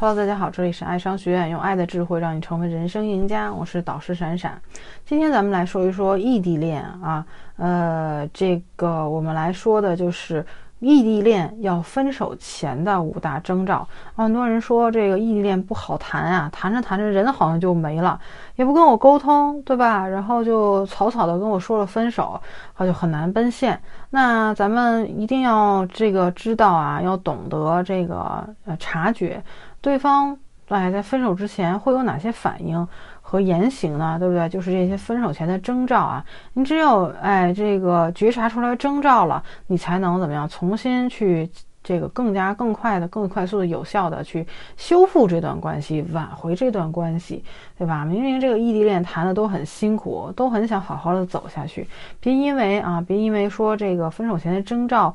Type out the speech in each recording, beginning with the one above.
Hello，大家好，这里是爱商学院，用爱的智慧让你成为人生赢家。我是导师闪闪。今天咱们来说一说异地恋啊，呃，这个我们来说的就是异地恋要分手前的五大征兆。很多人说这个异地恋不好谈啊，谈着谈着人好像就没了，也不跟我沟通，对吧？然后就草草的跟我说了分手，他就很难奔现。那咱们一定要这个知道啊，要懂得这个呃察觉。对方哎，在分手之前会有哪些反应和言行呢？对不对？就是这些分手前的征兆啊。你只有哎，这个觉察出来征兆了，你才能怎么样？重新去这个更加更快的、更快速的、有效的去修复这段关系，挽回这段关系，对吧？明明这个异地恋谈的都很辛苦，都很想好好的走下去，别因为啊，别因为说这个分手前的征兆。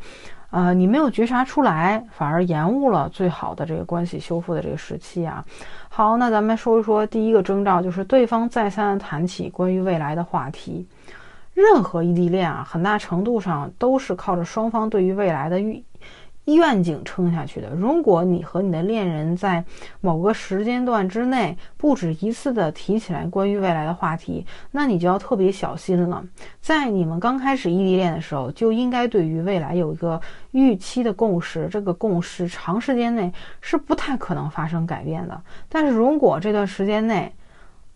呃，你没有觉察出来，反而延误了最好的这个关系修复的这个时期啊。好，那咱们说一说第一个征兆，就是对方再三谈起关于未来的话题。任何异地恋啊，很大程度上都是靠着双方对于未来的预。愿景撑下去的。如果你和你的恋人在某个时间段之内不止一次的提起来关于未来的话题，那你就要特别小心了。在你们刚开始异地恋的时候，就应该对于未来有一个预期的共识。这个共识长时间内是不太可能发生改变的。但是如果这段时间内，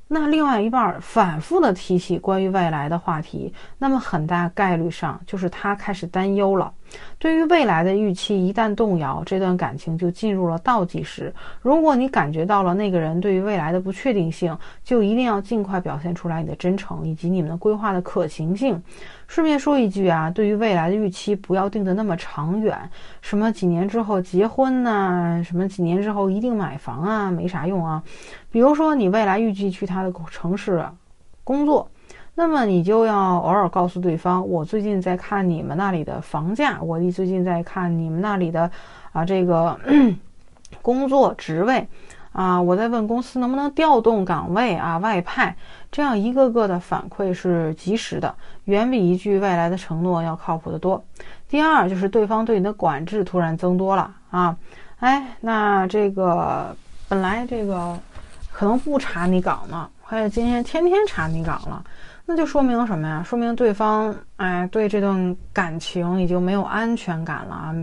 那另外一半反复的提起关于未来的话题，那么很大概率上就是他开始担忧了。对于未来的预期一旦动摇，这段感情就进入了倒计时。如果你感觉到了那个人对于未来的不确定性，就一定要尽快表现出来你的真诚以及你们的规划的可行性。顺便说一句啊，对于未来的预期不要定得那么长远，什么几年之后结婚呐，什么几年之后一定买房啊，没啥用啊。比如说你未来预计去他的城市工作，那么你就要偶尔告诉对方，我最近在看你们那里的房价，我最近在看你们那里的啊这个 工作职位。啊，我在问公司能不能调动岗位啊，外派，这样一个个的反馈是及时的，远比一句未来的承诺要靠谱得多。第二就是对方对你的管制突然增多了啊，哎，那这个本来这个可能不查你岗呢，还有今天天天查你岗了，那就说明什么呀？说明对方哎对这段感情已经没有安全感了啊。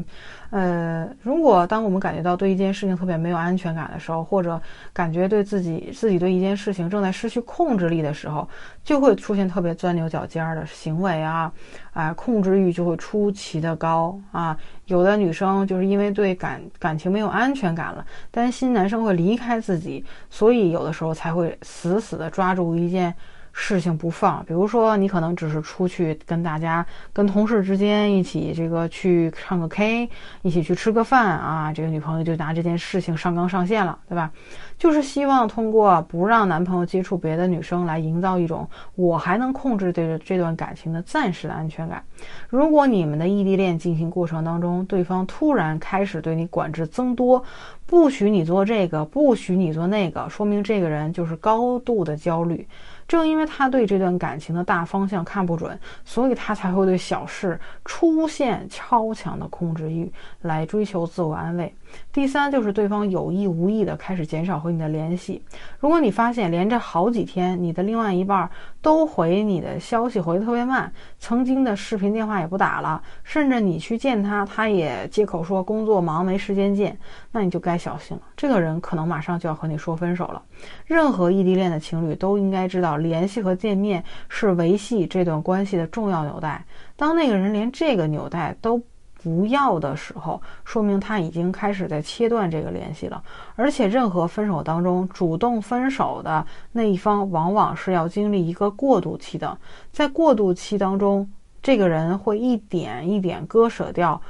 呃，如果当我们感觉到对一件事情特别没有安全感的时候，或者感觉对自己自己对一件事情正在失去控制力的时候，就会出现特别钻牛角尖儿的行为啊，啊，控制欲就会出奇的高啊。有的女生就是因为对感感情没有安全感了，担心男生会离开自己，所以有的时候才会死死的抓住一件。事情不放，比如说你可能只是出去跟大家、跟同事之间一起这个去唱个 K，一起去吃个饭啊，这个女朋友就拿这件事情上纲上线了，对吧？就是希望通过不让男朋友接触别的女生来营造一种我还能控制这个这段感情的暂时的安全感。如果你们的异地恋进行过程当中，对方突然开始对你管制增多，不许你做这个，不许你做那个，说明这个人就是高度的焦虑。正因为他对这段感情的大方向看不准，所以他才会对小事出现超强的控制欲，来追求自我安慰。第三就是对方有意无意的开始减少和你的联系。如果你发现连着好几天你的另外一半都回你的消息回的特别慢，曾经的视频电话也不打了，甚至你去见他，他也借口说工作忙没时间见，那你就该小心了。这个人可能马上就要和你说分手了。任何异地恋的情侣都应该知道，联系和见面是维系这段关系的重要纽带。当那个人连这个纽带都不要的时候，说明他已经开始在切断这个联系了。而且，任何分手当中，主动分手的那一方，往往是要经历一个过渡期的。在过渡期当中，这个人会一点一点割舍掉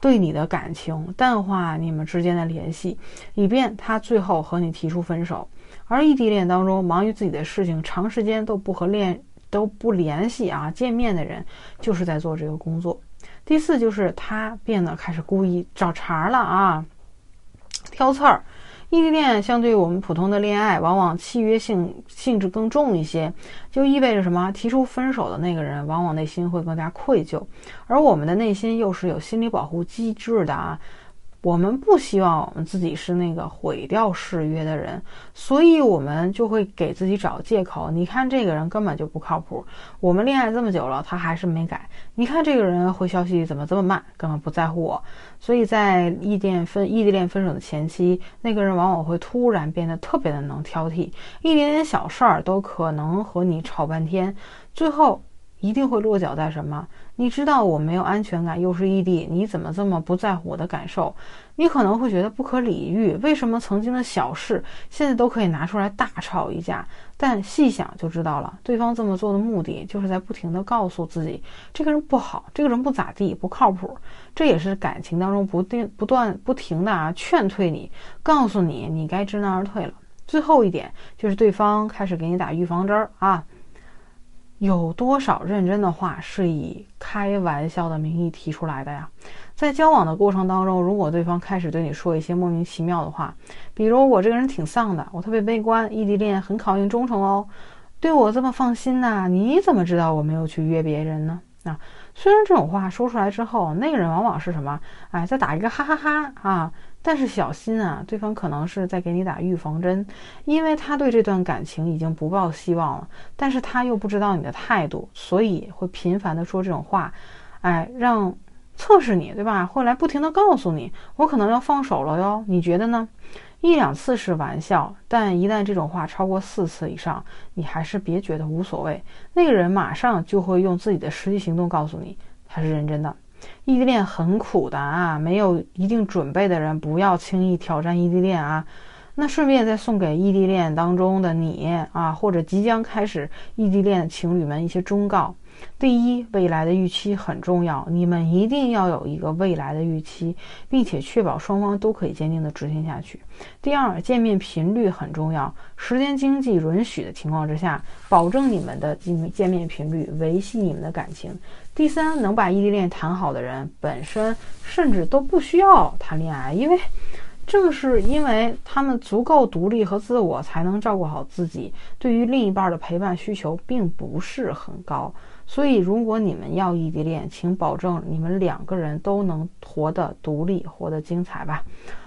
对你的感情，淡化你们之间的联系，以便他最后和你提出分手。而异地恋当中，忙于自己的事情，长时间都不和恋都不联系啊，见面的人，就是在做这个工作。第四就是他变得开始故意找茬了啊，挑刺儿。异地恋相对于我们普通的恋爱，往往契约性性质更重一些，就意味着什么？提出分手的那个人，往往内心会更加愧疚，而我们的内心又是有心理保护机制的啊。我们不希望我们自己是那个毁掉誓约的人，所以我们就会给自己找借口。你看这个人根本就不靠谱，我们恋爱这么久了，他还是没改。你看这个人回消息怎么这么慢，根本不在乎我。所以在异地恋分异地恋分手的前期，那个人往往会突然变得特别的能挑剔，一点点小事儿都可能和你吵半天，最后。一定会落脚在什么？你知道我没有安全感，又是异地，你怎么这么不在乎我的感受？你可能会觉得不可理喻，为什么曾经的小事现在都可以拿出来大吵一架？但细想就知道了，对方这么做的目的就是在不停的告诉自己，这个人不好，这个人不咋地，不靠谱。这也是感情当中不定、不断、不停的啊劝退你，告诉你你该知难而退了。最后一点就是对方开始给你打预防针儿啊。有多少认真的话是以开玩笑的名义提出来的呀？在交往的过程当中，如果对方开始对你说一些莫名其妙的话，比如我这个人挺丧的，我特别悲观，异地恋很考验忠诚哦，对我这么放心呐？你怎么知道我没有去约别人呢？啊，虽然这种话说出来之后，那个人往往是什么？哎，再打一个哈哈哈啊！但是小心啊，对方可能是在给你打预防针，因为他对这段感情已经不抱希望了，但是他又不知道你的态度，所以会频繁的说这种话，哎，让测试你，对吧？会来不停的告诉你，我可能要放手了哟，你觉得呢？一两次是玩笑，但一旦这种话超过四次以上，你还是别觉得无所谓，那个人马上就会用自己的实际行动告诉你，他是认真的。异地恋很苦的啊，没有一定准备的人不要轻易挑战异地恋啊。那顺便再送给异地恋当中的你啊，或者即将开始异地恋的情侣们一些忠告。第一，未来的预期很重要，你们一定要有一个未来的预期，并且确保双方都可以坚定的执行下去。第二，见面频率很重要，时间经济允许的情况之下，保证你们的见见面频率，维系你们的感情。第三，能把异地恋谈好的人，本身甚至都不需要谈恋爱，因为正是因为他们足够独立和自我，才能照顾好自己，对于另一半的陪伴需求并不是很高。所以，如果你们要异地恋，请保证你们两个人都能活得独立，活得精彩吧。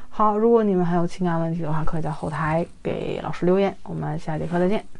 好，如果你们还有情感问题的话，可以在后台给老师留言。我们下节课再见。